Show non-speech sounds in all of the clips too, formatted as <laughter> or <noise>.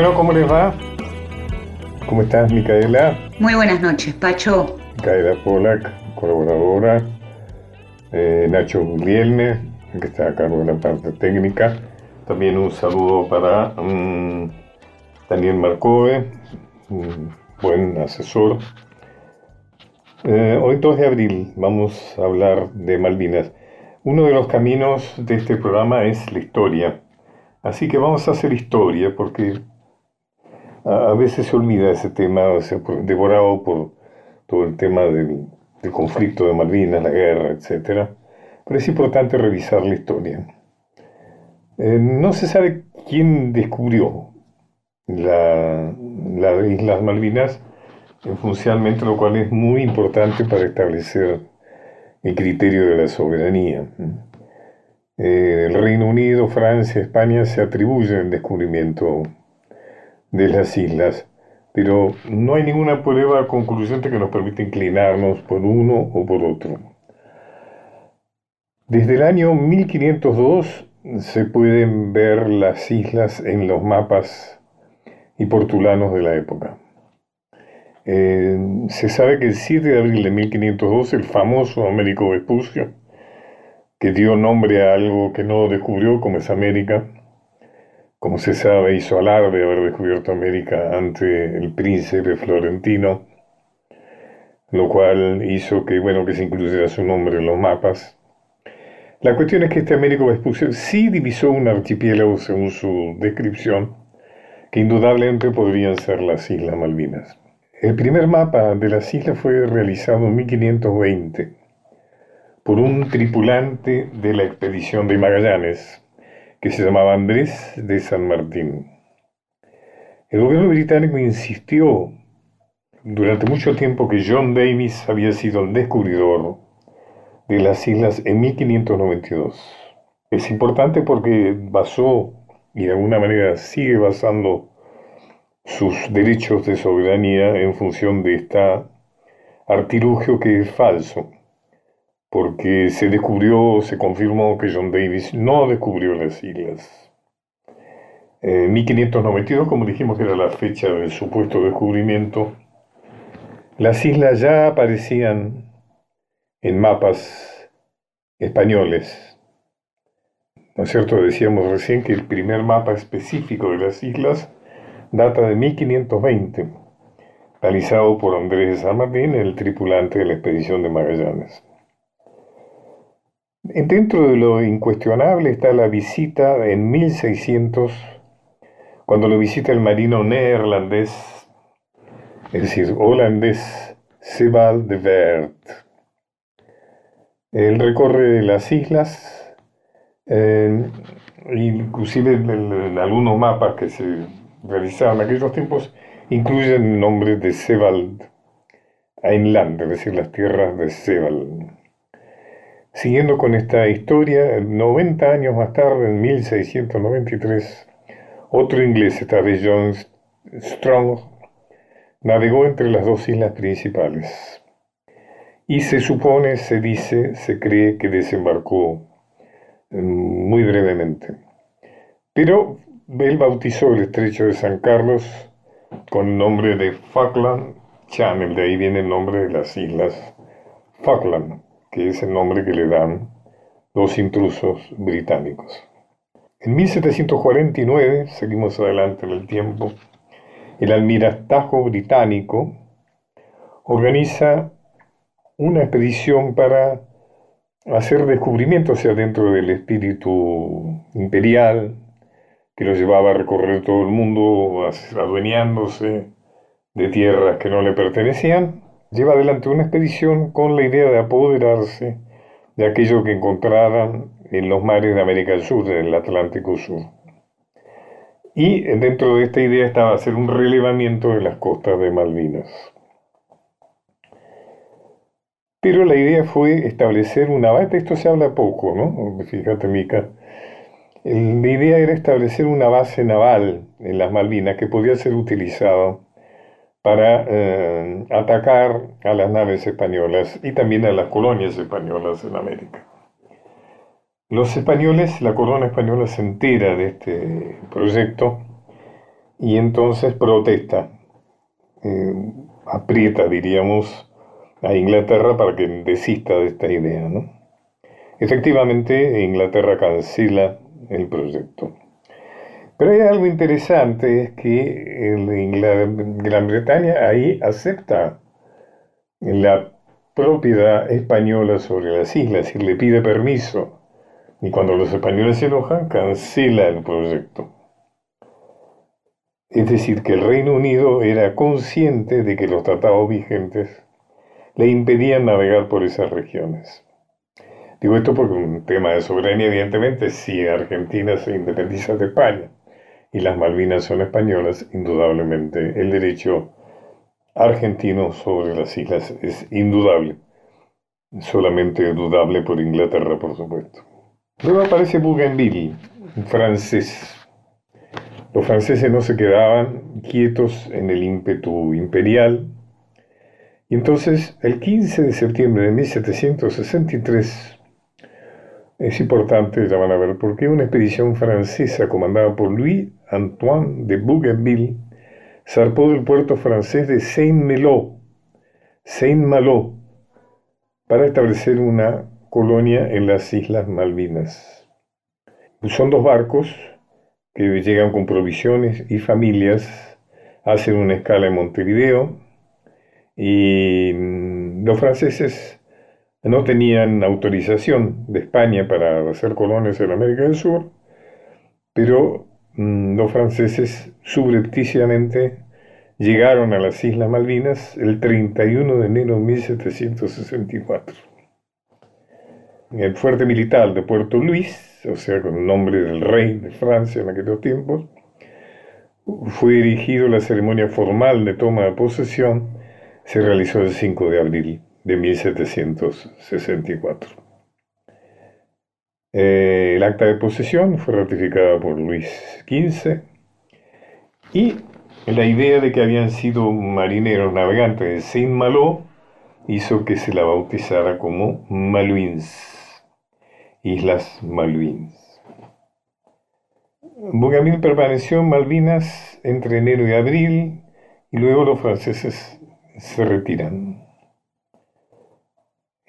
Bueno, ¿cómo les va? ¿Cómo estás, Micaela? Muy buenas noches, Pacho. Micaela Polak, colaboradora. Eh, Nacho Guglielme, que está a cargo de la parte técnica. También un saludo para um, Daniel Marcove, un buen asesor. Eh, hoy 2 de abril vamos a hablar de Malvinas. Uno de los caminos de este programa es la historia. Así que vamos a hacer historia porque a, veces se olvida ese tema, o sea, devorado por todo el tema del, conflicto de Malvinas, la guerra, etc. Pero es importante revisar la historia. Eh, no se sabe quién descubrió las Islas Malvinas, funcionalmente, lo cual es muy importante para establecer el criterio de la soberanía. Eh, el Reino Unido, Francia, España se atribuyen el descubrimiento de las islas, pero no hay ninguna prueba concluyente que nos permita inclinarnos por uno o por otro. Desde el año 1502 se pueden ver las islas en los mapas y portulanos de la época. Eh, se sabe que el 7 de abril de 1502 el famoso Américo Vespucio, que dio nombre a algo que no descubrió como es América, como se sabe, hizo alarde de haber descubierto América ante el príncipe florentino, lo cual hizo que, bueno, que se incluyera su nombre en los mapas. La cuestión es que este Américo Vespucio sí divisó un archipiélago según su descripción, que indudablemente podrían ser las Islas Malvinas. El primer mapa de las islas fue realizado en 1520 por un tripulante de la expedición de Magallanes, que se llamaba Andrés de San Martín. El gobierno británico insistió durante mucho tiempo que John Davis había sido el descubridor de las islas en 1592. Es importante porque basó, y de alguna manera sigue basando, sus derechos de soberanía en función de este artilugio que es falso porque se descubrió, se confirmó que John Davis no descubrió las islas. En 1592, como dijimos que era la fecha del supuesto descubrimiento, las islas ya aparecían en mapas españoles. ¿No es cierto? Decíamos recién que el primer mapa específico de las islas data de 1520, realizado por Andrés de San Martín, el tripulante de la expedición de Magallanes. Dentro de lo incuestionable está la visita en 1600, cuando lo visita el marino neerlandés, es decir, holandés, Sebald de Wert. Él recorre las islas, eh, inclusive en, algunos mapas que se realizaban en aquellos tiempos, incluyen el nombre de Sebald Einland, es decir, las tierras de Sebald. Siguiendo con esta historia, 90 años más tarde, en 1693, otro inglés, esta vez John Strong, navegó entre las dos islas principales. Y se supone, se dice, se cree que desembarcó mm, muy brevemente. Pero él bautizó el estrecho de San Carlos con el nombre de Falkland Channel, de ahí viene el nombre de las islas Falkland que es el nombre que le dan los intrusos británicos. En 1749, seguimos adelante en el tiempo, el almirantazgo británico organiza una expedición para hacer descubrimientos, sea, dentro del espíritu imperial, que lo llevaba a recorrer todo el mundo, adueñándose de tierras que no le pertenecían, lleva adelante una expedición con la idea de apoderarse de aquello que encontraran en los mares de América del Sur, del Atlántico Sur. Y dentro de esta idea estaba hacer un relevamiento de las costas de Malvinas. Pero la idea fue establecer una base, esto se habla poco, ¿no? Fíjate, Mica. La idea era establecer una base naval en las Malvinas que podía ser utilizada para eh, atacar a las naves españolas y también a las colonias españolas en América. Los españoles, la corona española se entera de este proyecto y entonces protesta, eh, aprieta, diríamos, a Inglaterra para que desista de esta idea. ¿no? Efectivamente, Inglaterra cancela el proyecto. Pero hay algo interesante, es que Gran Bretaña ahí acepta la propiedad española sobre las islas y le pide permiso. Y cuando los españoles se enojan, cancela el proyecto. Es decir, que el Reino Unido era consciente de que los tratados vigentes le impedían navegar por esas regiones. Digo esto porque un tema de soberanía, evidentemente, si Argentina se independiza de España y las Malvinas son españolas, indudablemente el derecho argentino sobre las islas es indudable, solamente dudable por Inglaterra, por supuesto. Luego aparece Bougainville, francés. Los franceses no se quedaban quietos en el ímpetu imperial, y entonces el 15 de septiembre de 1763 es importante, ya van a ver por qué, una expedición francesa comandada por Louis Antoine de Bougainville zarpó del puerto francés de Saint-Malo, Saint-Malo, para establecer una colonia en las Islas Malvinas. Son dos barcos que llegan con provisiones y familias, hacen una escala en Montevideo y los franceses no tenían autorización de España para hacer colonias en América del Sur, pero mm, los franceses subrepticiamente llegaron a las Islas Malvinas el 31 de enero de 1764. En el fuerte militar de Puerto Luis, o sea, con el nombre del rey de Francia en aquellos tiempos, fue erigido la ceremonia formal de toma de posesión, se realizó el 5 de abril de 1764. Eh, el acta de posesión fue ratificada por Luis XV y la idea de que habían sido marineros navegantes de Saint-Malo hizo que se la bautizara como Malouins, Islas Malouins. Bougainville permaneció en Malvinas entre enero y abril y luego los franceses se retiran.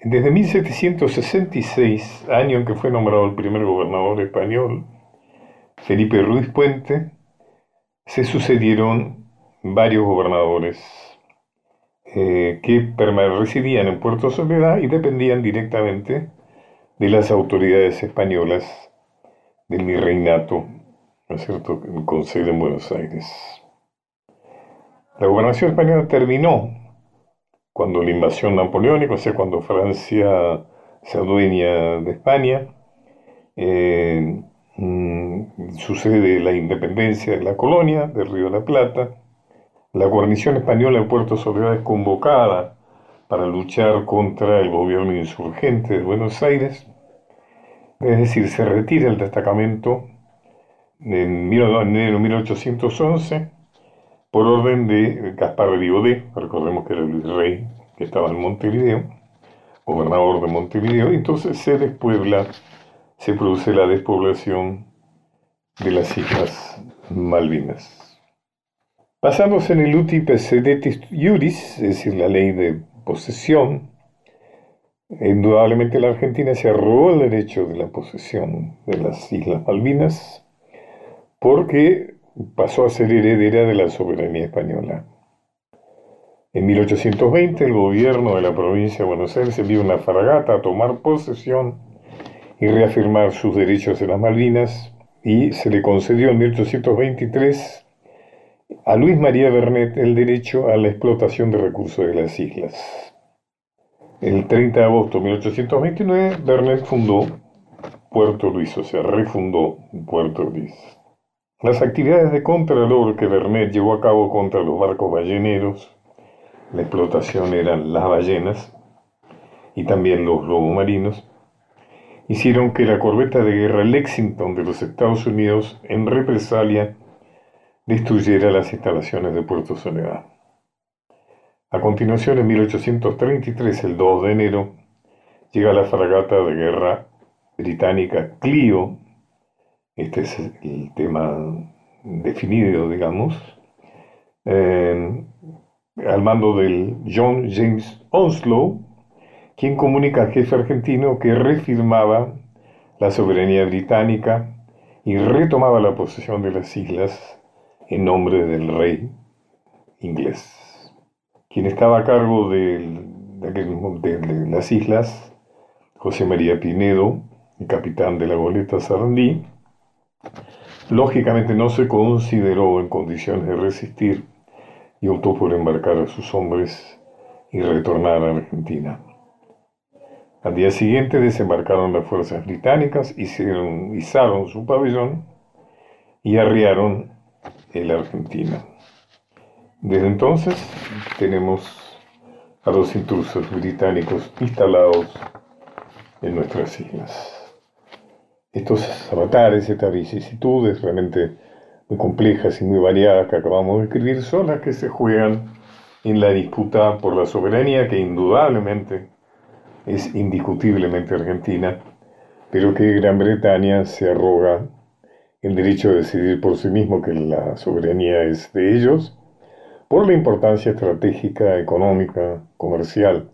Desde 1766, año en que fue nombrado el primer gobernador español, Felipe Ruiz Puente, se sucedieron varios gobernadores eh, que residían en Puerto Soledad y dependían directamente de las autoridades españolas del virreinato, ¿no es cierto?, con sede en Buenos Aires. La gobernación española terminó cuando la invasión napoleónica, o sea, cuando Francia se adueña de España, eh, mm, sucede la independencia de la colonia del Río de la Plata, la guarnición española en Puerto Soledad es convocada para luchar contra el gobierno insurgente de Buenos Aires, es decir, se retira el destacamento en enero de 1811 por orden de Gaspar de Vigodé, recordemos que era el rey que estaba en Montevideo, gobernador de Montevideo, y entonces se despuebla, se produce la despoblación de las Islas Malvinas. Basándose en el uti sedetis iuris, es decir, la ley de posesión, indudablemente la Argentina se arrogó el derecho de la posesión de las Islas Malvinas porque pasó a ser heredera de la soberanía española. En 1820 el gobierno de la provincia de Buenos Aires envió una fragata a tomar posesión y reafirmar sus derechos en las Malvinas y se le concedió en 1823 a Luis María Bernet el derecho a la explotación de recursos de las islas. El 30 de agosto de 1829 Bernet fundó Puerto Luis, o sea, refundó Puerto Luis. Las actividades de contralor que Bernet llevó a cabo contra los barcos balleneros, la explotación eran las ballenas y también los lobos marinos, hicieron que la corbeta de guerra Lexington de los Estados Unidos, en represalia, destruyera las instalaciones de Puerto Soledad. A continuación, en 1833, el 2 de enero, llega la fragata de guerra británica Clio este es el tema definido, digamos, eh, al mando del John James Onslow, quien comunica al jefe argentino que refirmaba la soberanía británica y retomaba la posesión de las islas en nombre del rey inglés. Quien estaba a cargo de, de las islas, José María Pinedo, el capitán de la goleta Sarandí, lógicamente no se consideró en condiciones de resistir y optó por embarcar a sus hombres y retornar a Argentina. Al día siguiente desembarcaron las fuerzas británicas, hicieron, izaron su pabellón y arriaron el Argentina. Desde entonces tenemos a los intrusos británicos instalados en nuestras islas. Estos avatares, estas vicisitudes realmente muy complejas y muy variadas que acabamos de escribir son las que se juegan en la disputa por la soberanía que indudablemente es indiscutiblemente argentina, pero que Gran Bretaña se arroga el derecho a decidir por sí mismo que la soberanía es de ellos, por la importancia estratégica, económica, comercial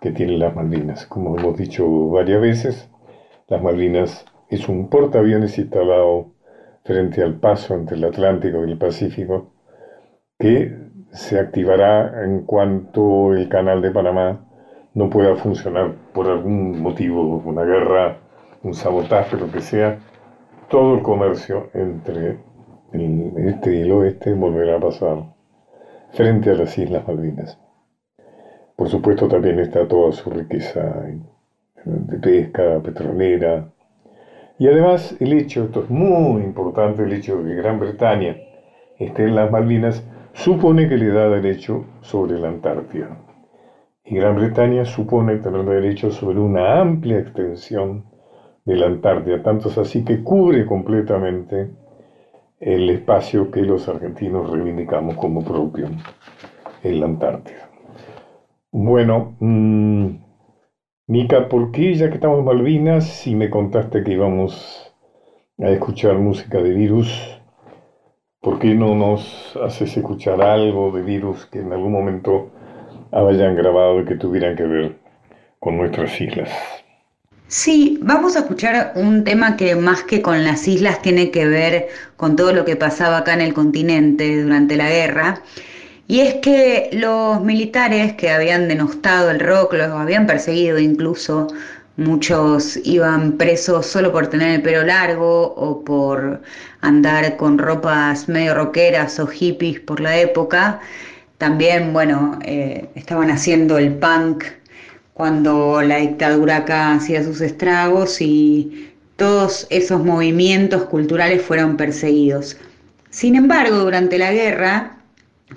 que tienen las Malvinas. Como hemos dicho varias veces, las Malvinas es un portaaviones instalado frente al paso entre el Atlántico y el Pacífico, que se activará en cuanto el canal de Panamá no pueda funcionar por algún motivo, una guerra, un sabotaje, lo que sea, todo el comercio entre el este y el oeste volverá a pasar frente a las Islas Malvinas. Por supuesto también está toda su riqueza de pesca, petrolera, y además el hecho, esto es muy importante, el hecho de que Gran Bretaña esté en las Malvinas, supone que le da derecho sobre la Antártida. Y Gran Bretaña supone tener derecho sobre una amplia extensión de la Antártida, tanto es así que cubre completamente el espacio que los argentinos reivindicamos como propio en la Antártida. Bueno, mmm, Mica, ¿por qué ya que estamos en Malvinas, si me contaste que íbamos a escuchar música de virus, ¿por qué no nos haces escuchar algo de virus que en algún momento hayan grabado y que tuvieran que ver con nuestras islas? Sí, vamos a escuchar un tema que más que con las islas tiene que ver con todo lo que pasaba acá en el continente durante la guerra. Y es que los militares que habían denostado el rock, los habían perseguido incluso, muchos iban presos solo por tener el pelo largo o por andar con ropas medio rockeras o hippies por la época. También, bueno, eh, estaban haciendo el punk cuando la dictadura acá hacía sus estragos y todos esos movimientos culturales fueron perseguidos. Sin embargo, durante la guerra,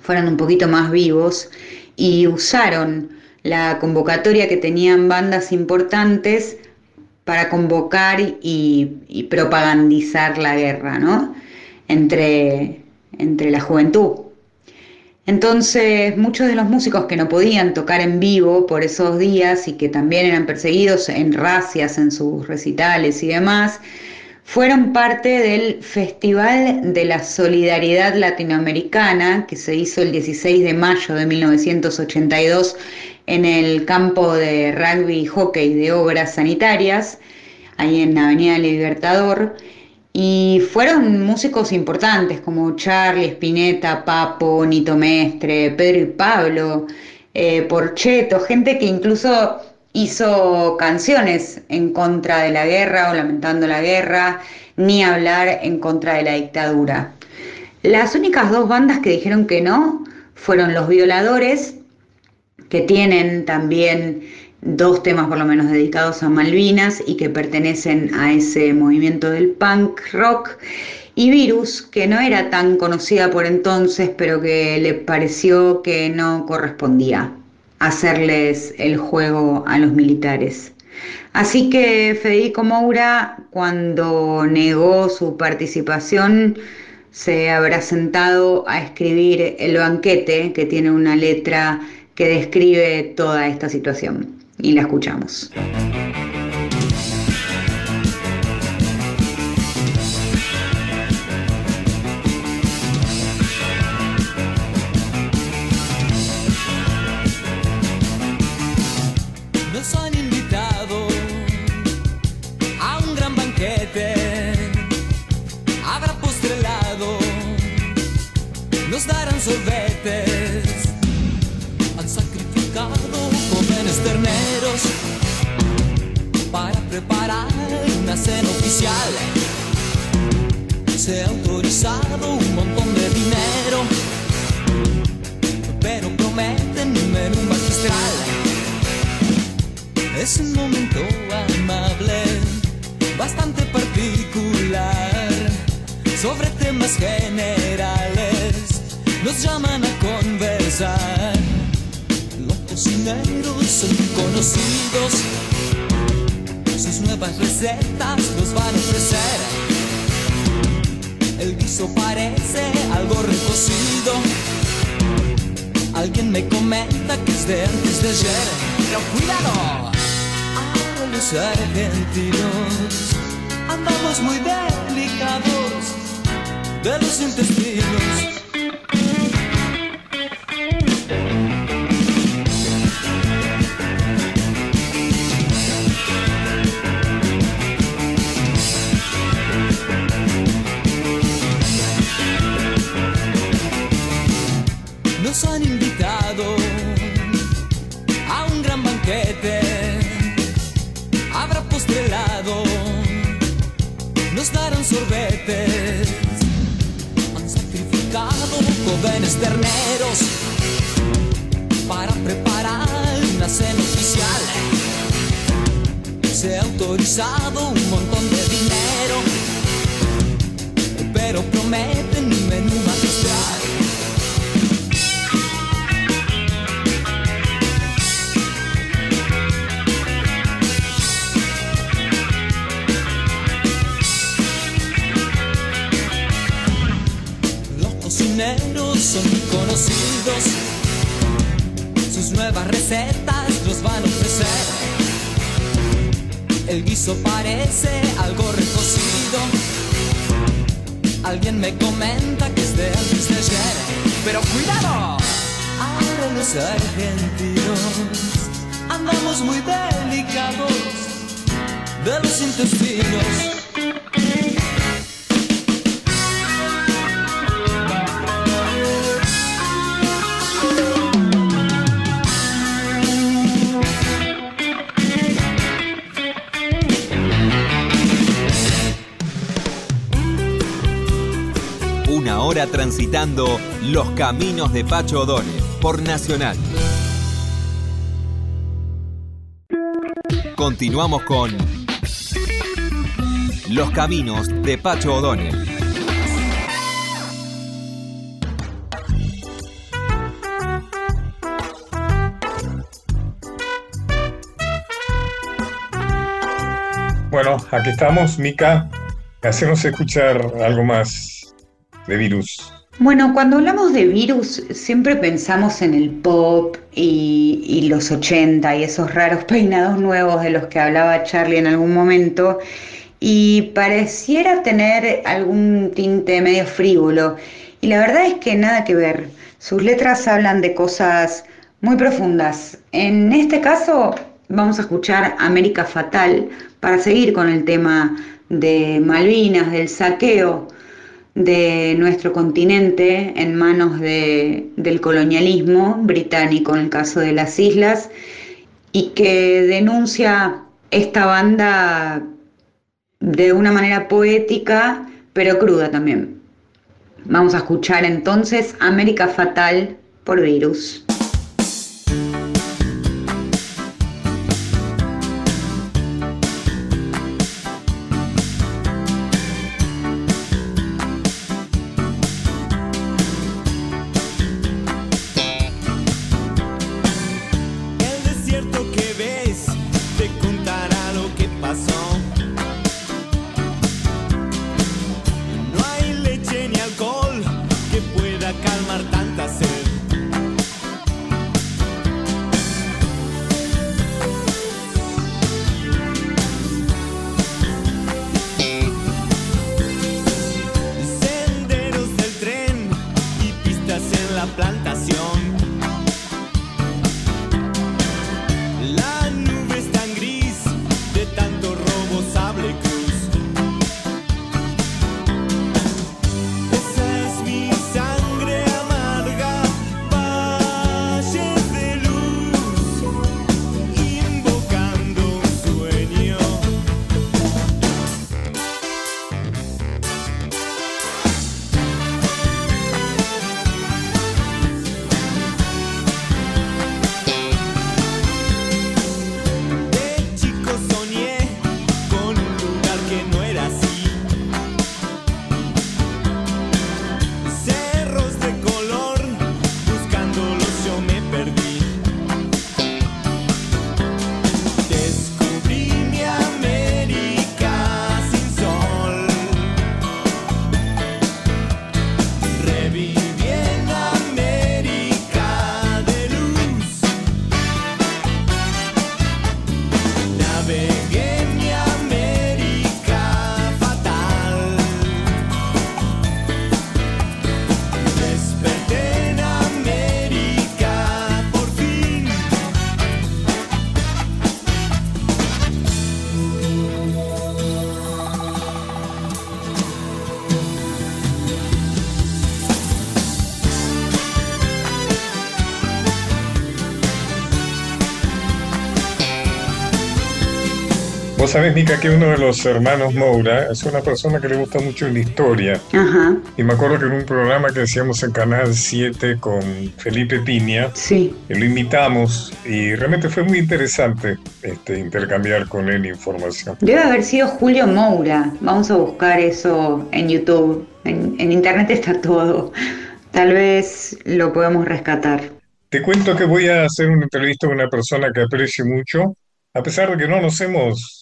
fueran un poquito más vivos y usaron la convocatoria que tenían bandas importantes para convocar y, propagandizar la guerra, ¿no? Entre, entre la juventud. Entonces, muchos de los músicos que no podían tocar en vivo por esos días y que también eran perseguidos en racias en sus recitales y demás, fueron parte del Festival de la Solidaridad Latinoamericana que se hizo el 16 de mayo de 1982 en el campo de rugby y hockey de obras sanitarias, ahí en Avenida Libertador. Y fueron músicos importantes como Charlie, Spinetta, Papo, Nito Mestre, Pedro y Pablo, eh, Porcheto, gente que incluso hizo canciones en contra de la guerra o lamentando la guerra, ni hablar en contra de la dictadura. Las únicas dos bandas que dijeron que no fueron Los Violadores, que tienen también dos temas por lo menos dedicados a Malvinas y que pertenecen a ese movimiento del punk rock, y Virus, que no era tan conocida por entonces, pero que le pareció que no correspondía hacerles el juego a los militares. Así que Federico Moura, cuando negó su participación, se habrá sentado a escribir El banquete, que tiene una letra que describe toda esta situación. Y la escuchamos. Se ha autorizado un montón de dinero, pero prometen un magistral. Es un momento amable, bastante particular, sobre temas generales. Nos llaman a conversar. Los cocineros son conocidos, sus nuevas recetas nos van a ofrecer. El guiso parece algo recocido. Alguien me comenta que es de antes de ayer. Pero cuidado, ahora los argentinos andamos muy delicados de los intestinos. Una hora transitando los caminos de Pacho O'Donnell por Nacional. Continuamos con Los caminos de Pacho O'Donnell. Bueno, aquí estamos, Mica. Hacemos escuchar algo más de virus. Bueno, cuando hablamos de virus, siempre pensamos en el pop y, los 80 y esos raros <laughs> peinados nuevos de los que hablaba Charlie en algún momento. Y pareciera tener algún tinte medio frívolo. Y la verdad es que nada que ver. Sus letras hablan de cosas muy profundas. En este caso, vamos a escuchar América Fatal para seguir con el tema de Malvinas, del saqueo de nuestro continente en manos de- del colonialismo británico en el caso de las islas y que denuncia esta banda de una manera poética pero cruda también. Vamos a escuchar entonces América Fatal por Virus. Vos sabés, Mica, que uno de los hermanos Moura es una persona que le gusta mucho la historia. Ajá. Y me acuerdo que en un programa que hacíamos en Canal 7 con Felipe Piña, Sí. lo invitamos y realmente fue muy interesante este, intercambiar con él información. Debe haber sido Julio Moura. Vamos a buscar eso en YouTube. En, en internet está todo. Tal vez lo podemos rescatar. Te cuento que voy a hacer una entrevista con una persona que aprecio mucho, a pesar de que no nos hemos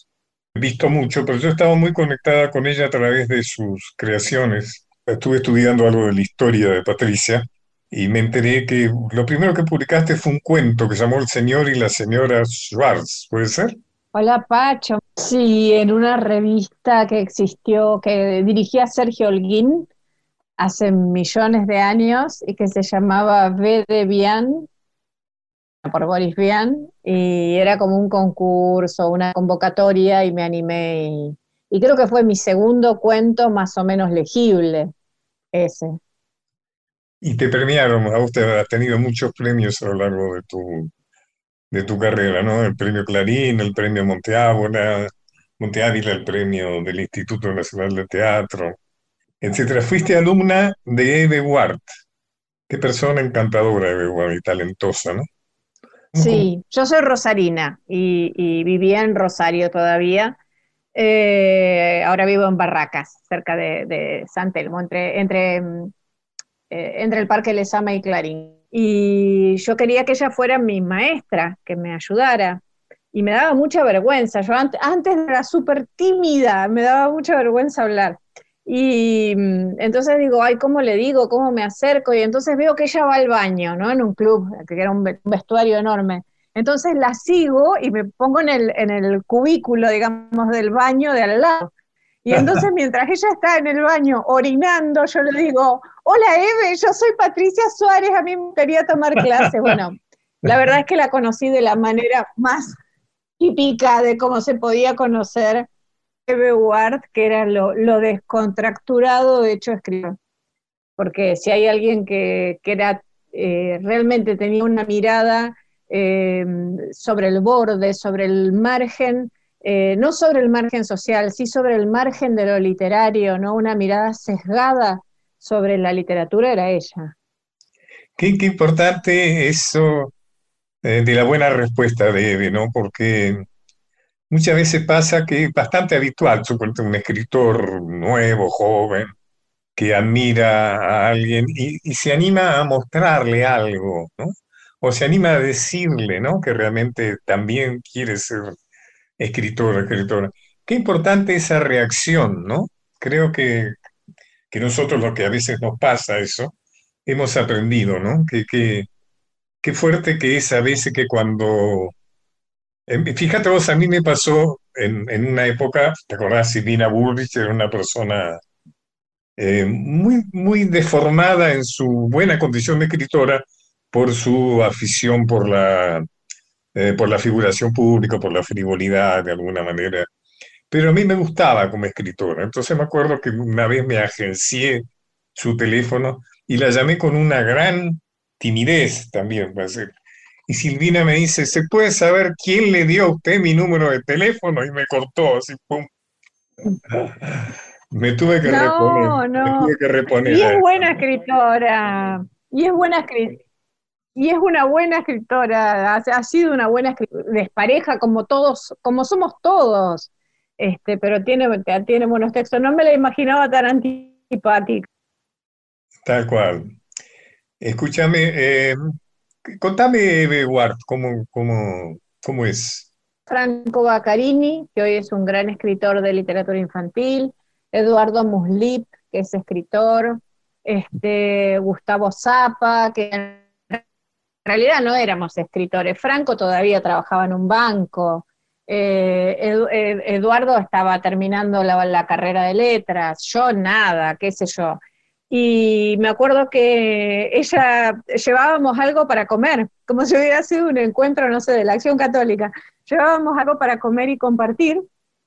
visto mucho, pero yo estaba muy conectada con ella a través de sus creaciones. Estuve estudiando algo de la historia de Patricia y me enteré que lo primero que publicaste fue un cuento que llamó El señor y la señora Schwartz, ¿puede ser? Hola Pacho, sí, en una revista que existió, que dirigía Sergio Holguín hace millones de años y que se llamaba V de por Boris Vian, y era como un concurso, una convocatoria y me animé y, creo que fue mi segundo cuento más o menos legible ese. Y te premiaron, a usted has tenido muchos premios a lo largo de tu, de tu carrera, ¿no? El premio Clarín, el premio Monte Ávila, Monte Ávila, el premio del Instituto Nacional de Teatro, etcétera. Fuiste alumna de Eve Ward. Qué persona encantadora, Eve Ward, y talentosa, ¿no? Sí, <laughs> yo soy rosarina y, y vivía en Rosario todavía. Eh, ahora vivo en Barracas, cerca de, de San Telmo, entre, entre, mm, eh, entre el Parque Lesama y Clarín. Y yo quería que ella fuera mi maestra, que me ayudara. Y me daba mucha vergüenza. Yo ant- antes era súper tímida, me daba mucha vergüenza hablar. Y mm, entonces digo, ay, ¿cómo le digo? ¿Cómo me acerco? Y entonces veo que ella va al baño, ¿no? En un club, que era un ve- un vestuario enorme. Entonces la sigo y me pongo en el, en el cubículo, digamos, del baño de al lado. Y entonces <laughs> mientras ella está en el baño orinando, yo le digo, hola Eve, yo soy Patricia Suárez, a mí me gustaría tomar clase. <laughs> Bueno, la verdad es que la conocí de la manera más típica de cómo se podía conocer Eve Ward, que era lo, lo descontracturado hecho escritor. Porque si hay alguien que, que era, eh, realmente tenía una mirada eh, sobre el borde, sobre el margen, eh, no sobre el margen social, sí sobre el margen de lo literario, ¿no? Una mirada sesgada sobre la literatura era ella. Qué, qué importante eso de la buena respuesta de Eve, ¿no? Porque muchas veces pasa que es bastante habitual, suponte un escritor nuevo, joven, que admira a alguien y, se anima a mostrarle algo, ¿no? O se anima a decirle, ¿no? Que realmente también quiere ser escritor, escritora. Qué importante esa reacción, ¿no? Creo que, que nosotros lo que a veces nos pasa eso, hemos aprendido, ¿no? Que, que, qué fuerte que es a veces que cuando... eh, Fíjate vos, a mí me pasó en, una época, ¿te acordás? Silvina Bullrich era una persona eh, muy, muy deformada en su buena condición de escritora por su afición por la, eh, por la figuración pública, por la frivolidad de alguna manera. Pero a mí me gustaba como escritora. Entonces me acuerdo que una vez me agencié su teléfono y la llamé con una gran timidez también. va a ser. Y Silvina me dice, ¿se puede saber quién le dio a usted mi número de teléfono? Y me cortó así, pum. Me tuve que No, reponer, me no. tuve que reponer Y es buena escritora, y es buena escritora. Y es una buena escritora, ha, ha sido una buena escritora, despareja como todos, como somos todos, este, pero tiene, tiene buenos textos. No me la imaginaba tan antipática. Tal cual. Escúchame, eh, contame, Ward, ¿cómo, cómo, cómo es? Franco Baccarini, que hoy es un gran escritor de literatura infantil, Eduardo Muslip, que es escritor, este, Gustavo Zapa, que en realidad no éramos escritores, Franco todavía trabajaba en un banco, eh, eh, Eduardo estaba terminando la, la carrera de letras, yo nada, qué sé yo. Y me acuerdo que ella llevábamos algo para comer, como si hubiera sido un encuentro, no sé, de la acción católica llevábamos algo para comer y compartir,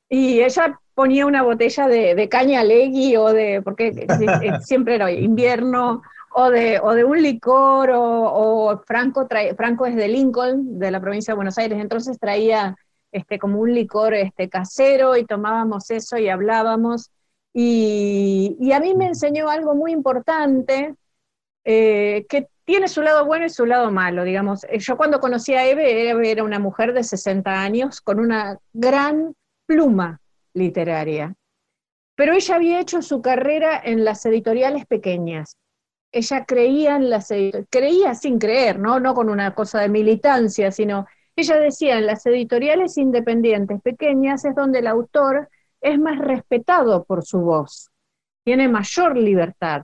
y ella ponía una botella de, de caña legui o de, porque <laughs> siempre era invierno, o de, o de un licor, o, o Franco, trae, Franco es de Lincoln, de la provincia de Buenos Aires, entonces traía este, como un licor este, casero y tomábamos eso y hablábamos. Y, a mí me enseñó algo muy importante, eh, que tiene su lado bueno y su lado malo, digamos. Eh, yo cuando conocí a Eve, Eve era una mujer de 60 años con una gran pluma literaria. Pero ella había hecho su carrera en las editoriales pequeñas. Ella creía en las creía sin creer, ¿no? No con una cosa de militancia, sino ella decía en las editoriales independientes pequeñas es donde el autor es más respetado por su voz, tiene mayor libertad.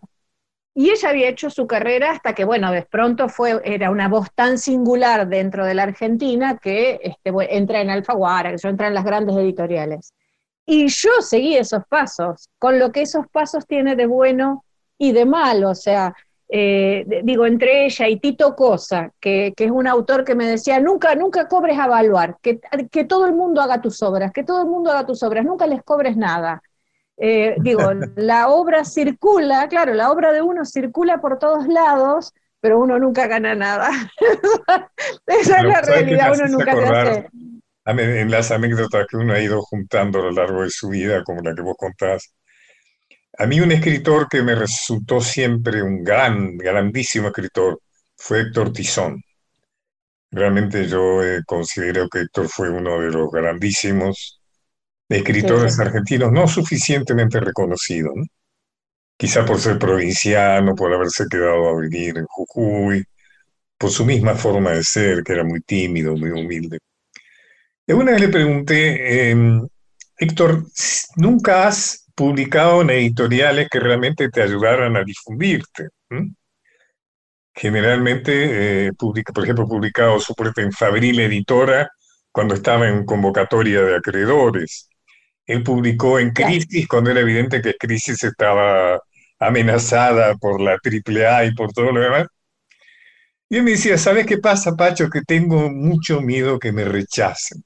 Y ella había hecho su carrera hasta que, bueno, de pronto fue, era una voz tan singular dentro de la Argentina que este, entra en Alfaguara, que entra en las grandes editoriales. Y yo seguí esos pasos, con lo que esos pasos tiene de bueno y de malo. O sea, eh, digo, entre ella y Tito Cosa, que, es un autor que me decía, nunca, nunca cobres a evaluar, que, que todo el mundo haga tus obras, que todo el mundo haga tus obras, nunca les cobres nada. Eh, digo, <laughs> la obra circula, claro, la obra de uno circula por todos lados, pero uno nunca gana nada. <laughs> Esa es la realidad, uno nunca hace. En las anécdotas que uno ha ido juntando a lo largo de su vida, como la que vos contás, a mí un escritor que me resultó siempre un gran, grandísimo escritor fue Héctor Tizón. Realmente yo eh, considero que Héctor fue uno de los grandísimos escritores argentinos no suficientemente reconocidos, quizá por ser provinciano, por haberse quedado a vivir en Jujuy, por su misma forma de ser, que era muy tímido, muy humilde. Y una vez le pregunté, em, Héctor, ¿nunca has publicado en editoriales que realmente te ayudaran a difundirte? Generalmente, eh, publica, por ejemplo, publicado supuestamente en Fabril Editora cuando estaba en convocatoria de acreedores. Él publicó en Crisis cuando era evidente que Crisis estaba amenazada por la AAA y por todo lo demás. Y él me decía, ¿sabes qué pasa, Pacho? Que tengo mucho miedo que me rechacen.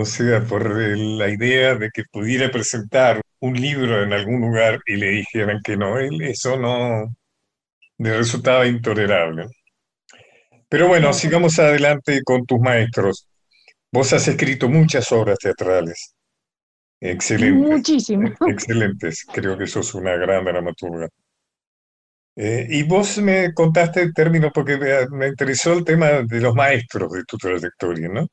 O sea, por la idea de que pudiera presentar un libro en algún lugar y le dijeran que no, él, eso no le resultaba intolerable. Pero bueno, sigamos adelante con tus maestros. Vos has escrito muchas obras teatrales. Excelentes. Muchísimo. Excelentes. Creo que sos una gran dramaturga. Eh, y vos me contaste el término porque me, interesó el tema de los maestros de tu trayectoria, ¿no?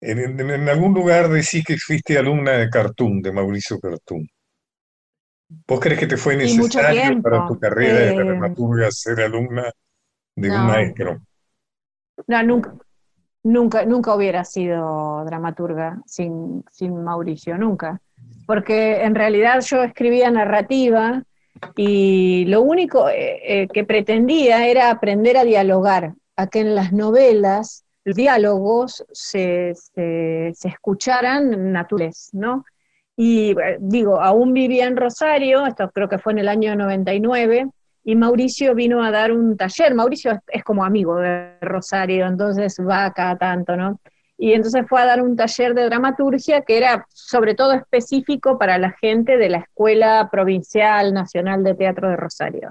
En, algún lugar decís que fuiste alumna de Cartoon, de Mauricio Cartoon. ¿Vos crees que te fue necesario para tu carrera de dramaturga ser alumna de un maestro? No, nunca, nunca, nunca hubiera sido dramaturga sin, sin Mauricio, nunca. Porque en realidad yo escribía narrativa y lo único eh, eh, que pretendía era aprender a dialogar, a que en las novelas diálogos se, se, se escucharan naturales, ¿no? Y eh, digo, aún vivía en Rosario, esto creo que fue en el año 99, y Mauricio vino a dar un taller. Mauricio es, como amigo de Rosario, entonces va cada tanto, ¿no? Y entonces fue a dar un taller de dramaturgia que era sobre todo específico para la gente de la Escuela Provincial Nacional de Teatro de Rosario.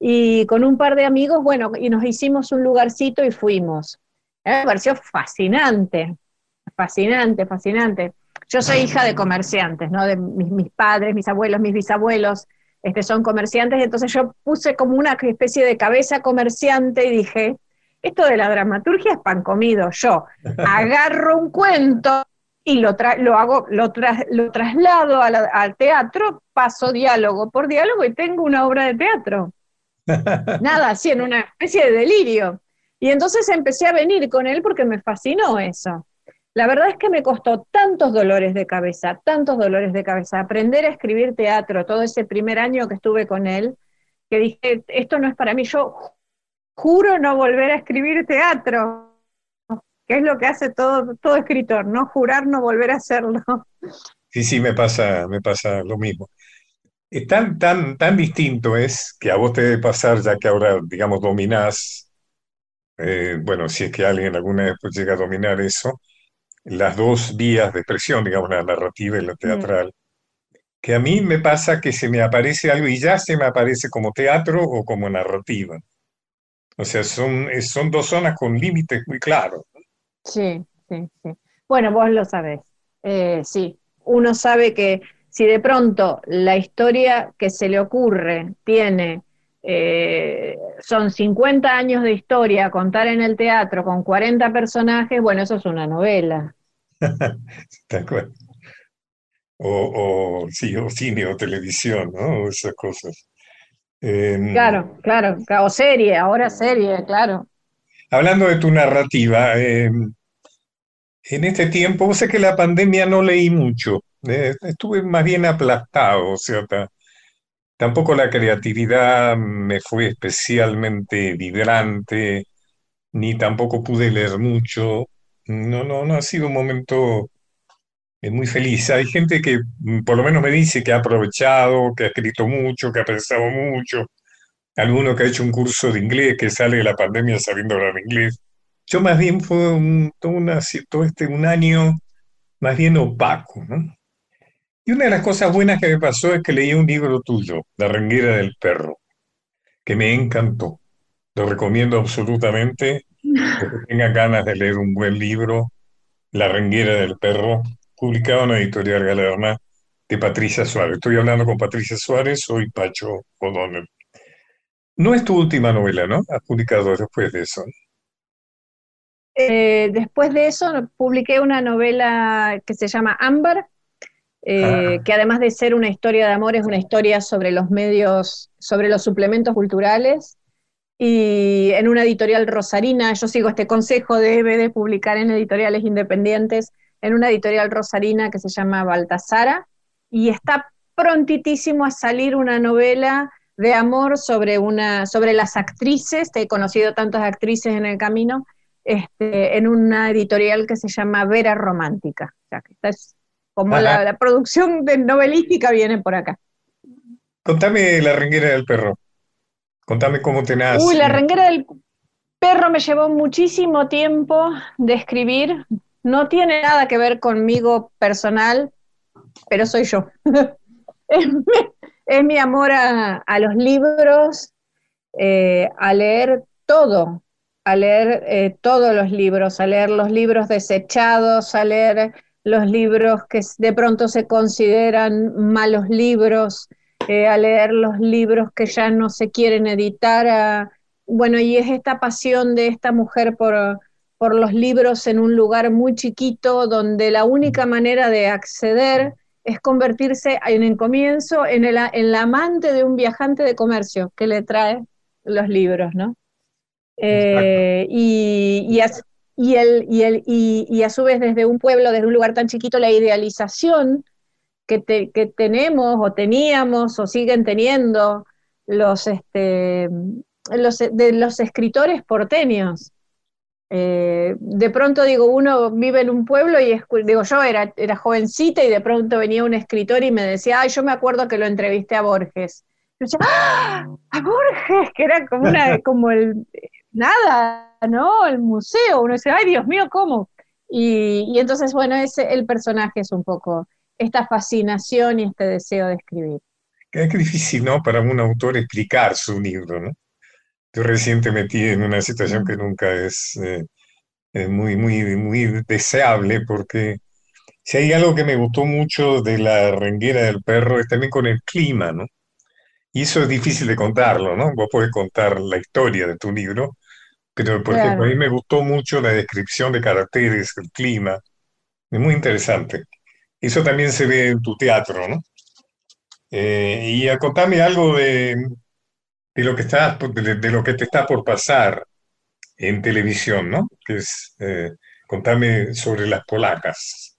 Y con un par de amigos, bueno, y nos hicimos un lugarcito y fuimos. Me pareció fascinante, fascinante, fascinante. Yo soy hija de comerciantes, ¿no? De mis, mis padres, mis abuelos, mis bisabuelos este, son comerciantes, entonces yo puse como una especie de cabeza comerciante y dije, esto de la dramaturgia es pan comido, yo <laughs> agarro un cuento y lo, lo, hago, lo, lo traslado al teatro, paso diálogo por diálogo y tengo una obra de teatro. <laughs> Nada, así en una especie de delirio. Y entonces empecé a venir con él porque me fascinó eso. La verdad es que me costó tantos dolores de cabeza, tantos dolores de cabeza, aprender a escribir teatro todo ese primer año que estuve con él, que dije, esto no es para mí, yo juro no volver a escribir teatro, que es lo que hace todo, todo escritor, no jurar no volver a hacerlo. Sí, sí, me pasa, me pasa lo mismo. Es tan, tan, tan distinto es que a vos te debe pasar, ya que ahora, digamos, dominás, eh, bueno, si es que alguien alguna vez llega a dominar eso, las dos vías de expresión, digamos, la narrativa y la mm. teatral, que a mí me pasa que se me aparece algo y ya se me aparece como teatro o como narrativa. O sea, son, son dos zonas con límites muy claros. Sí, sí, sí. Bueno, vos lo sabés. Eh, sí, uno sabe que si de pronto la historia que se le ocurre tiene, eh, son 50 años de historia contar en el teatro con 40 personajes, bueno, eso es una novela. <laughs> De acuerdo. O, o, sí, o cine o televisión, ¿no? Esas cosas. Em, claro, claro, o serie, ahora serie, claro. Hablando de tu narrativa, em, en este tiempo, sé que la pandemia no leí mucho, eh, estuve más bien aplastado, o sea, tampoco la creatividad me fue especialmente vibrante, ni tampoco pude leer mucho. No, no, no ha sido un momento eh, muy feliz. Hay gente que mm, por lo menos me dice que ha aprovechado, que ha escrito mucho, que ha pensado mucho. Alguno que ha hecho un curso de inglés, que sale de la pandemia sabiendo hablar inglés. Yo más bien fue un, todo, este, un año más bien opaco, ¿no? Y una de las cosas buenas que me pasó es que leí un libro tuyo, La renguera del perro, que me encantó. Lo recomiendo absolutamente. que tenga ganas de leer un buen libro, La renguera del perro, publicado en la editorial Galerna de Patricia Suárez. Estoy hablando con Patricia Suárez, soy Pacho O'Donnell. No es tu última novela, ¿no? Has publicado después de eso. Eh, después de eso publiqué una novela que se llama Ámbar, eh, ah. que además de ser una historia de amor, es una historia sobre los medios, sobre los suplementos culturales. Y en una editorial rosarina, yo sigo este consejo, debe de publicar en editoriales independientes, en una editorial rosarina que se llama Baltasara, y está prontitísimo a salir una novela de amor sobre, una, sobre las actrices, he conocido tantas actrices en el camino, este, en una editorial que se llama Vera Romántica. O sea, que es como la, producción de novelística viene por acá. Contame la renguera del perro. Contame cómo te nace. Uy, la renguera del perro me llevó muchísimo tiempo de escribir. No tiene nada que ver conmigo personal, pero soy yo. <laughs> es, mi, amor a, los libros, eh, a leer todo, a leer eh, todos los libros, a leer los libros desechados, a leer los libros que de pronto se consideran malos libros, eh, a leer los libros que ya no se quieren editar. bueno, y es esta pasión de esta mujer por, por los libros en un lugar muy chiquito donde la única manera de acceder es convertirse en el comienzo en el, en la amante de un viajante de comercio que le trae los libros, ¿no? Eh, y, y, a, y, el, y, el, y, a su vez desde un pueblo, desde un lugar tan chiquito, la idealización que, que tenemos o teníamos o siguen teniendo los, este, los, de los escritores porteños. Eh, de pronto digo, uno vive en un pueblo y digo, yo era, era jovencita y de pronto venía un escritor y me decía, ay, yo me acuerdo que lo entrevisté a Borges. Yo decía, ¡Ah! a Borges, que era como, una, como el, nada, ¿no? El museo, uno dice, ay Dios mío, ¿cómo? Y, entonces, bueno, ese, el personaje es un poco esta fascinación y este deseo de escribir. Es difícil, ¿no? Para un autor explicar su libro, ¿no? Yo recién metí en una situación que nunca es eh, muy, muy, muy deseable porque si hay algo que me gustó mucho de la renguera del perro es también con el clima, ¿no? Y eso es difícil de contarlo, ¿no? Vos podés contar la historia de tu libro, pero, por ejemplo, a mí me gustó mucho la descripción de caracteres, el clima. Es muy interesante. Eso también se ve en tu teatro, ¿no? Eh, y a contame algo de, de lo que de, lo que te está por pasar en televisión, ¿no? Que es, eh, contame sobre las polacas.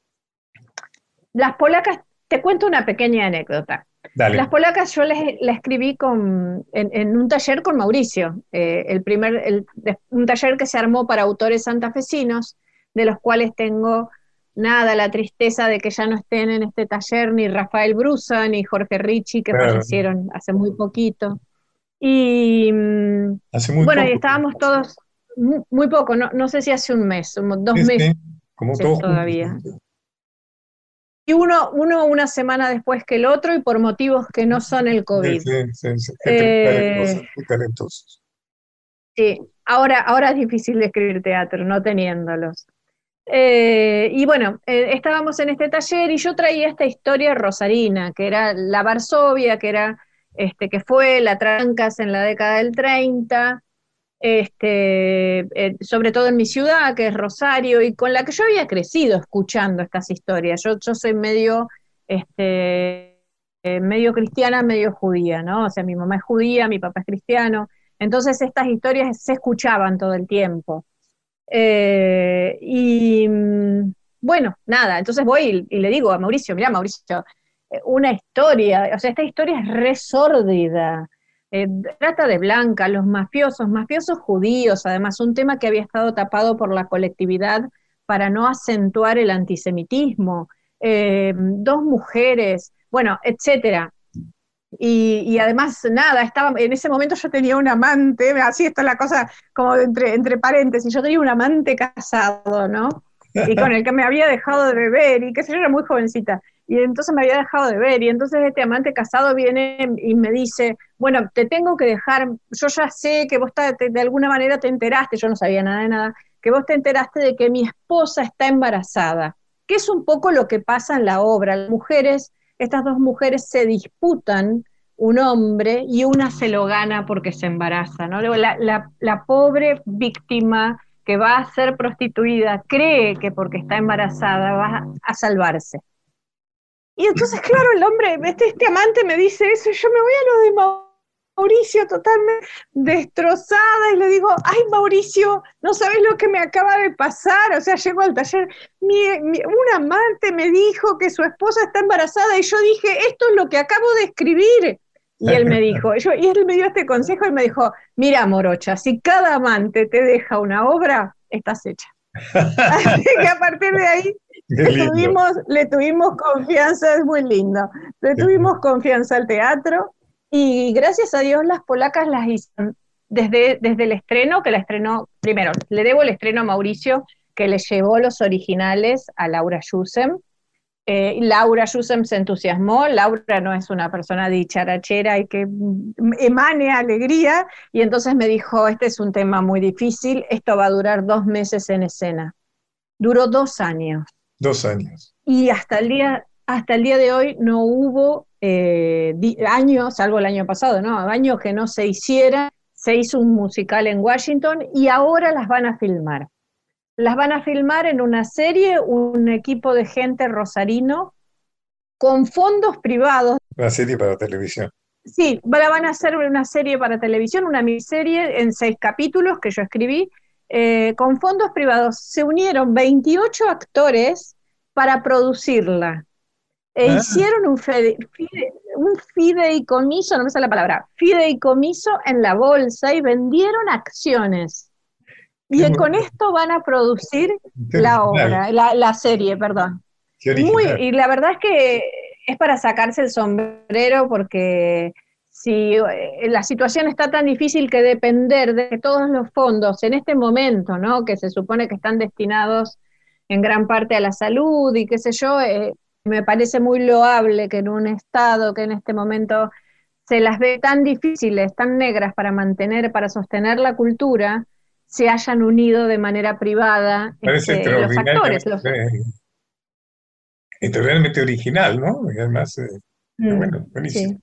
Las polacas, te cuento una pequeña anécdota. Las polacas yo les, la escribí con, en, un taller con Mauricio, eh, el primer, un taller que se armó para autores santafesinos, de los cuales tengo nada, la tristeza de que ya no estén en este taller ni Rafael Brusa ni Jorge Ricci, que fallecieron hace muy poquito. Y mm, bueno, y estábamos todos, muy, poco, no, no, sé si hace un mes, dos meses. Como todos todavía y uno, uno una semana después que el otro y por motivos que no son el COVID. Sí, sí, eh, Sí, ahora, ahora es difícil de escribir teatro, no teniéndolos. Eh, y bueno, eh, estábamos en este taller y yo traía esta historia rosarina, que era la Varsovia, que era este, que fue la Trancas en la década del 30, este, eh, sobre todo en mi ciudad, que es Rosario, y con la que yo había crecido escuchando estas historias. Yo, yo soy medio, este, medio cristiana, medio judía, ¿no? O sea, mi mamá es judía, mi papá es cristiano, entonces estas historias se escuchaban todo el tiempo. Eh, y mm, bueno, nada, entonces voy y, le digo a Mauricio, mira Mauricio, eh, una historia, o sea, esta historia es resórdida. Eh, trata de Blanca, los mafiosos, mafiosos judíos, además, un tema que había estado tapado por la colectividad para no acentuar el antisemitismo, dos mujeres, bueno, etcétera. Y, además, nada, estaba, en ese momento yo tenía un amante, así está la cosa como entre, entre paréntesis, yo tenía un amante casado, ¿no? Y con el que me había dejado de beber, y qué sé yo, era muy jovencita. Y entonces me había dejado de ver, y entonces este amante casado viene y me dice, bueno, te tengo que dejar, yo ya sé que vos de alguna manera te enteraste, yo no sabía nada de nada, que vos te enteraste de que mi esposa está embarazada, que es un poco lo que pasa en la obra. Las mujeres estas dos mujeres se disputan un hombre y una se lo gana porque se embaraza. ¿no? La, pobre víctima que va a ser prostituida cree que porque está embarazada va a salvarse. Y entonces, claro, el hombre, este, este amante me dice eso, yo me voy a lo de Mauricio totalmente destrozada y le digo, ay Mauricio, no sabes lo que me acaba de pasar, o sea, llego al taller, un amante me dijo que su esposa está embarazada y yo dije, esto es lo que acabo de escribir. Y él me dijo, yo, y él me dio este consejo y me dijo, mira Morocha, si cada amante te deja una obra, estás hecha. <laughs> Así que a partir de ahí le tuvimos, le tuvimos confianza, es muy lindo, le tuvimos confianza al teatro y gracias a Dios las polacas las hicieron desde, desde el estreno, que la estrenó, primero, le debo el estreno a Mauricio, que le llevó los originales a Laura Yusem. Eh, Laura Yusem se entusiasmó, Laura no es una persona dicharachera y que emane alegría, y entonces me dijo, este es un tema muy difícil, esto va a durar dos meses en escena. Duró dos años. Dos años. Y hasta el día, hasta el día de hoy no hubo eh, años, salvo el año pasado, ¿no? Años que no se hiciera, se hizo un musical en Washington y ahora las van a filmar. Las van a filmar en una serie, un equipo de gente rosarino con fondos privados. Una serie para televisión. Sí, van a hacer una serie para televisión, una miniserie en seis capítulos que yo escribí, eh, con fondos privados. Se unieron 28 actores para producirla. E ah. hicieron un, un fideicomiso, no me sale la palabra, fideicomiso en la bolsa y vendieron acciones. Y con esto van a producir la obra, la, serie, perdón. y la verdad es que es para sacarse el sombrero porque si eh, la situación está tan difícil que depender de todos los fondos en este momento, ¿no? que se supone que están destinados en gran parte a la salud y qué sé yo, eh, me parece muy loable que en un Estado que en este momento se las ve tan difíciles, tan negras para mantener, para sostener la cultura, se hayan unido de manera privada este, los actores. Los... realmente original, ¿no? Y además, eh, mm, bueno, buenísimo.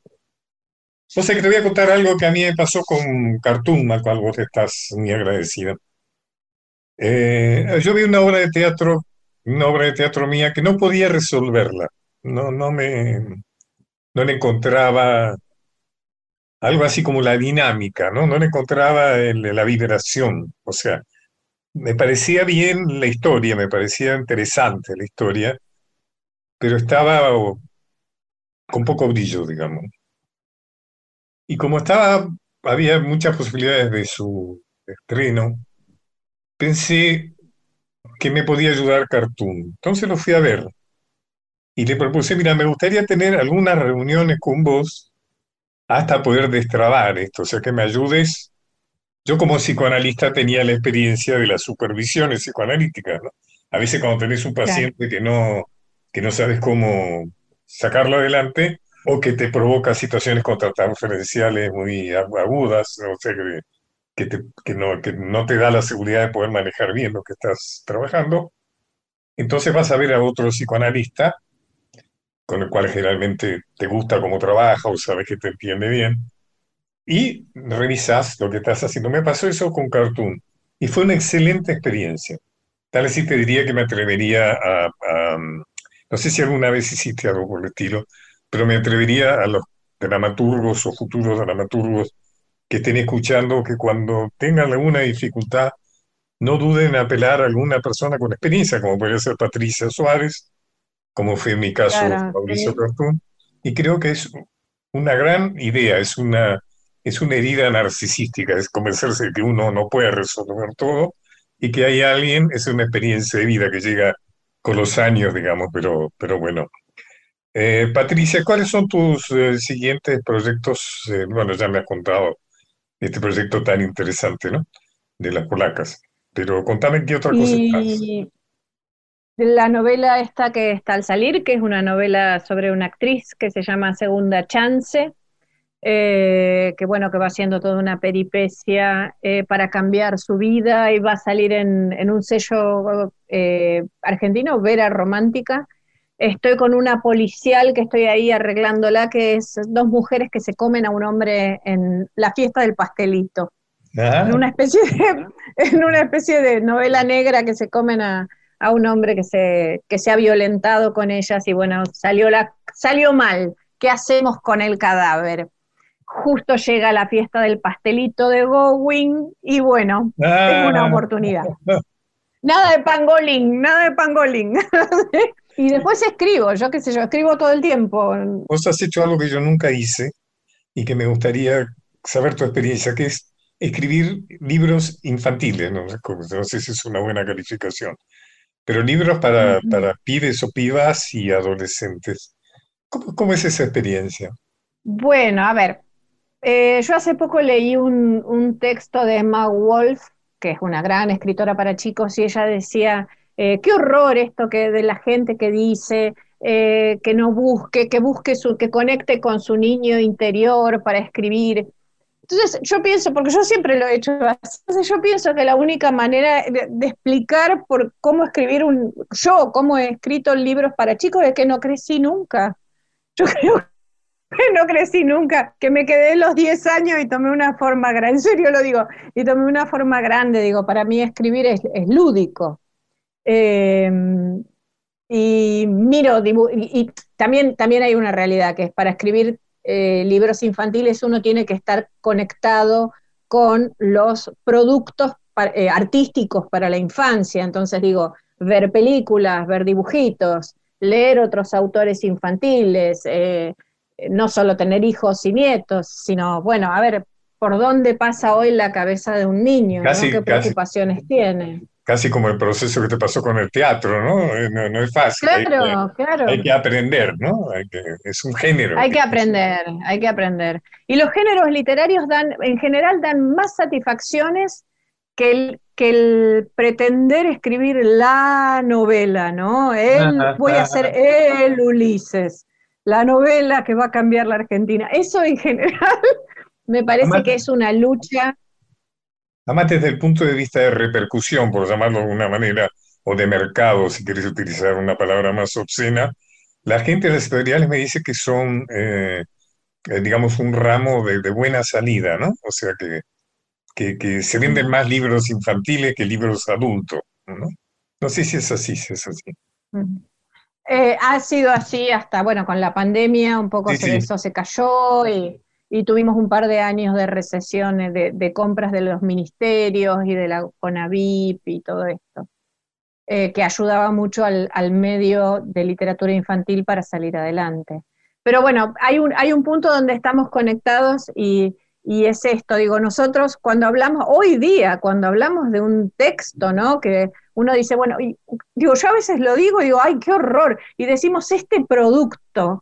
No sé te voy a contar algo que a mí me pasó con Cartoon, al cual vos estás muy agradecida. Eh, yo vi una obra de teatro una obra de teatro mía que no podía resolverla. No, no me, no le encontraba algo así como la dinámica, ¿no? No le encontraba la vibración. O sea, me parecía bien la historia, me parecía interesante la historia, pero estaba con poco brillo, digamos. Y como estaba, había muchas posibilidades de su estreno, pensé que me podía ayudar Cartoon. Entonces lo fui a ver y le propuse, mira, me gustaría tener algunas reuniones con vos hasta poder destrabar esto, o sea, que me ayudes. Yo como psicoanalista tenía la experiencia de las supervisiones psicoanalíticas, ¿no? A veces cuando tenés un paciente que, no, que no sabes cómo sacarlo adelante o que te provoca situaciones contratransferenciales muy agudas, o sea, que que, no, que no te da la seguridad de poder manejar bien lo que estás trabajando. Entonces vas a ver a otro psicoanalista, con el cual generalmente te gusta cómo trabaja o sabes que te entiende bien, y revisas lo que estás haciendo. Me pasó eso con Cartoon y fue una excelente experiencia. Tal vez sí te diría que me atrevería a, a, no sé si alguna vez hiciste algo por el estilo, pero me atrevería a los dramaturgos o futuros dramaturgos que estén escuchando que cuando tengan alguna dificultad no duden en apelar a alguna persona con experiencia, como podría ser Patricia Suárez, como fue en mi caso Claro, Mauricio sí. Cartún, y creo que es una gran idea, es una, es una herida narcisística, es convencerse de que uno no puede resolver todo y que hay alguien, es una experiencia de vida que llega con los años, digamos, pero, pero bueno. Eh, Patricia, ¿cuáles son tus eh, siguientes proyectos? Eh, bueno, ya me has contado este proyecto tan interesante, ¿no? De las polacas. Pero contame qué otra cosa estás. Y la novela esta que está al salir, que es una novela sobre una actriz que se llama Segunda Chance, eh, que bueno, que va haciendo toda una peripecia eh, para cambiar su vida y va a salir en, en un sello eh, argentino, Vera Romántica. Estoy con una policial que estoy ahí arreglándola, que es dos mujeres que se comen a un hombre en la fiesta del pastelito Ah, en una especie de, <laughs> en una especie de novela negra que se comen a, a un hombre que se, que se ha violentado con ellas y bueno, salió, la, salió mal. ¿Qué hacemos con el cadáver? Justo llega la fiesta del pastelito de Gowing y bueno, tengo una ah, oportunidad. Nada de pangolín, nada de pangolín. <laughs> y después escribo, yo qué sé yo, escribo todo el tiempo. Vos has hecho algo que yo nunca hice y que me gustaría saber tu experiencia, que es escribir libros infantiles, no, sé cómo- no sé si es una buena calificación, pero libros para, para pibes o pibas y adolescentes. ¿Cómo, cómo es esa experiencia? Bueno, a ver, eh, yo hace poco leí un, un texto de Emma Wolf, que es una gran escritora para chicos, y ella decía, eh, qué horror esto que de la gente que dice eh, que no busque, que busque su, que conecte con su niño interior para escribir. Entonces, yo pienso, porque yo siempre lo he hecho así, yo pienso que la única manera de, de explicar por cómo escribir un, yo, cómo he escrito libros para chicos, es que no crecí nunca. Yo <laughs> creo que no crecí nunca, que me quedé los 10 años y tomé una forma grande, en serio lo digo, y tomé una forma grande, digo, para mí escribir es, es lúdico. Eh, y miro, y, y también, también hay una realidad, que es para escribir eh, libros infantiles uno tiene que estar conectado con los productos eh, artísticos para la infancia, entonces digo, ver películas, ver dibujitos, leer otros autores infantiles, eh, no solo tener hijos y nietos, sino, bueno, a ver, ¿por dónde pasa hoy la cabeza de un niño? ¿Qué casi. preocupaciones tiene? Casi como el proceso que te pasó con el teatro, ¿no? Eh, No, no es fácil, hay que, Claro, claro. hay que aprender, ¿no? Hay que, es un género. Hay que aprender, hay que aprender. Y los géneros literarios dan, en general, dan más satisfacciones que el, que el pretender escribir la novela, ¿no? El, voy a ser el Ulises, la novela que va a cambiar la Argentina. Eso en general <laughs> me parece Además- que es una lucha. Además, desde el punto de vista de repercusión, por llamarlo de alguna manera, o de mercado, si quieres utilizar una palabra más obscena, la gente de las editoriales me dice que son, eh, eh, digamos, un ramo de, de buena salida, ¿no? O sea, que, que, que se venden más libros infantiles que libros adultos, ¿no? No sé si es así, si es así. Eh, ha sido así hasta, bueno, con la pandemia un poco Sí, se- sí. eso se cayó y, y tuvimos un par de años de recesión eh, de, compras de los ministerios y de la CONAVIP y todo esto, eh, que ayudaba mucho al, al medio de literatura infantil para salir adelante. Pero bueno, hay un, hay un punto donde estamos conectados y, y es esto, digo, nosotros cuando hablamos, hoy día, cuando hablamos de un texto, ¿no? Que uno dice, bueno, digo, yo a veces lo digo y digo, ay, qué horror, y decimos este producto,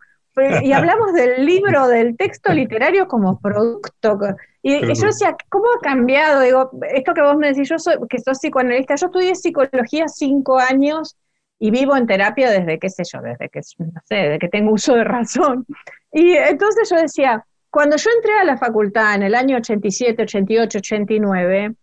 y <laughs> hablamos del libro, del texto literario como producto. Y, y yo decía, ¿cómo ha cambiado? Digo, esto que vos me decís, yo soy, que sos psicoanalista, yo estudié psicología cinco años y vivo en terapia desde, qué sé yo, desde que, no sé, desde que tengo uso de razón. Y entonces yo decía, cuando yo entré a la facultad en el año 87, 88, 89,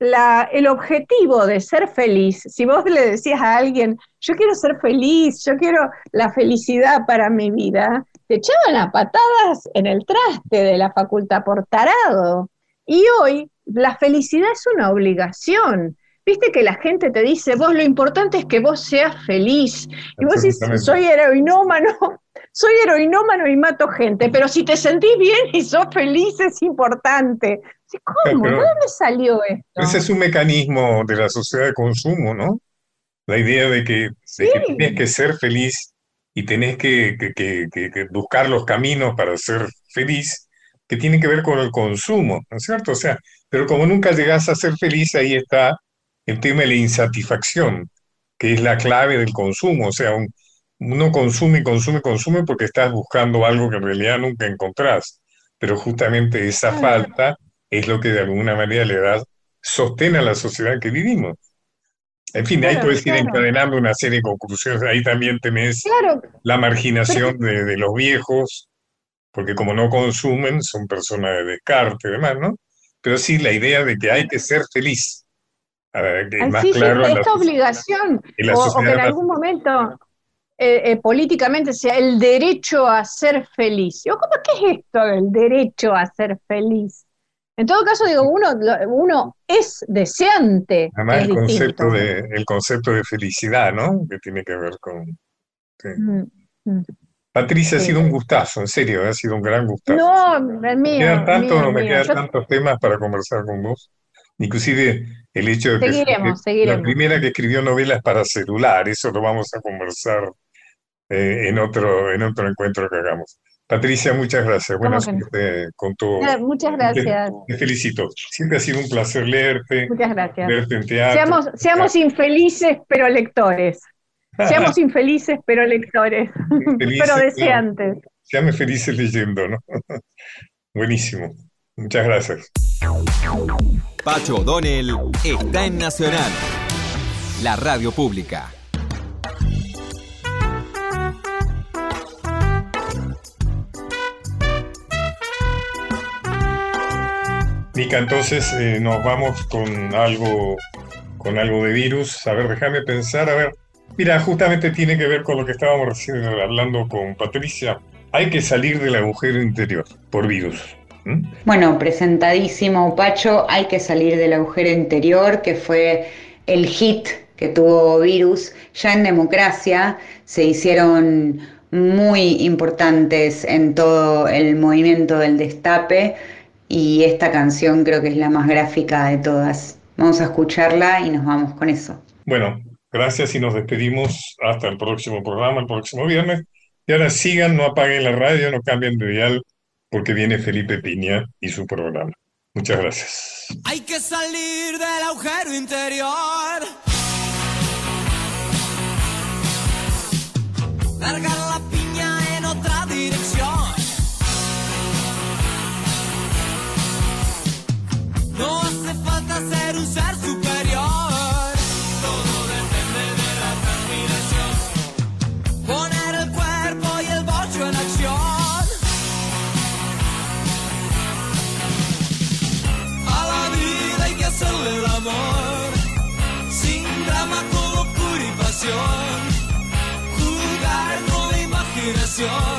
el objetivo de ser feliz, si vos le decías a alguien, yo quiero ser feliz, yo quiero la felicidad para mi vida, te echaban a patadas en el traste de la facultad por tarado. Y hoy la felicidad es una obligación. Viste que la gente te dice, vos lo importante es que vos seas feliz. Y vos decís, soy heroinómano, soy heroinómano y mato gente, pero si te sentís bien y sos feliz es importante. ¿Cómo? ¿De dónde salió esto? Ese es un mecanismo de la sociedad de consumo, ¿no? La idea de que, tienes que ser feliz y tenés que, buscar los caminos para ser feliz, que tiene que ver con el consumo, ¿no es cierto? O sea, pero como nunca llegás a ser feliz, ahí está el tema de la insatisfacción, que es la clave del consumo. O sea, uno consume, consume, consume porque estás buscando algo que en realidad nunca encontrás. Pero justamente esa falta es lo que de alguna manera le da sostén a la sociedad que vivimos. En fin, ahí puedes ir encadenando una serie de conclusiones. Ahí también tenés la marginación de, los viejos, porque como no consumen, son personas de descarte y demás, ¿no? Pero sí, la idea de que hay que ser feliz. más claro esta obligación, o, que en algún momento eh, eh, políticamente sea el derecho a ser feliz. ¿Cómo qué es esto del derecho a ser feliz? En todo caso, digo, uno, uno es deseante. Además, el concepto, de, el concepto de felicidad, ¿no? Que tiene que ver con... Mm, mm. Patricia, ha sido un gustazo, en serio, ha sido un gran gustazo. No, el mío. Me quedan, me quedan tantos temas para conversar con vos. Inclusive el hecho de que, la primera que escribió novelas para celular, eso lo vamos a conversar eh, en, otro, en otro encuentro que hagamos. Patricia, muchas gracias. Buenas suerte con todo. Muchas gracias. Te, felicito. Siempre ha sido un placer leerte. Muchas gracias. Verte en teatro. Seamos, infelices, pero lectores. <laughs> Seamos infelices, pero lectores. pero deseantes. seamos felices leyendo, ¿no? <laughs> Buenísimo. Muchas gracias. Pacho O'Donnell está en Nacional, la radio pública. Mica, entonces eh, nos vamos con algo, con algo de virus. A ver, déjame pensar, a ver. Mira, justamente tiene que ver con lo que estábamos recién hablando con Patricia. Hay que salir del agujero interior por virus. Bueno, presentadísimo, Pacho. Hay que salir del agujero interior, que fue el hit que tuvo virus. Ya en democracia se hicieron muy importantes en todo el movimiento del destape y esta canción creo que es la más gráfica de todas. Vamos a escucharla y nos vamos con eso. Bueno, gracias y nos despedimos hasta el próximo programa, el próximo viernes. Y ahora sigan, no apaguen la radio, no cambien de dial, porque viene Felipe Piña y su programa. Muchas gracias. Hay que salir del agujero interior. Largar la No hace falta ser un ser superior. Todo depende de la transpiración. Poner el cuerpo y el bocho en acción. A la vida hay que hacerle el amor. Sin drama, con locura y pasión. Jugar con la imaginación.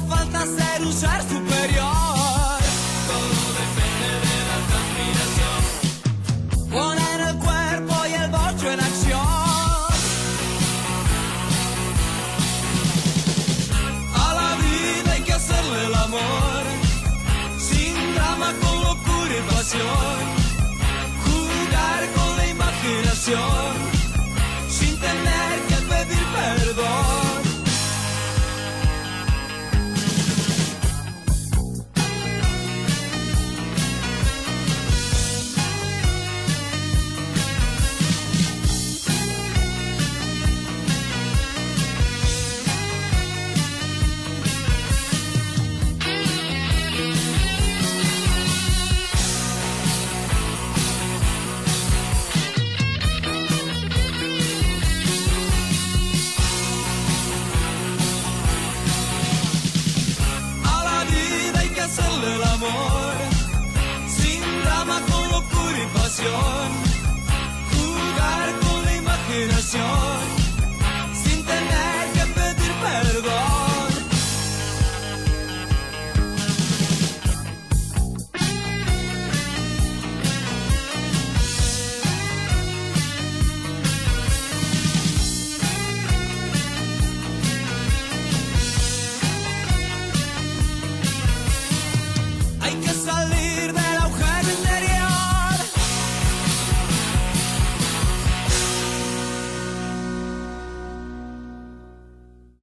falta ser um ser superior.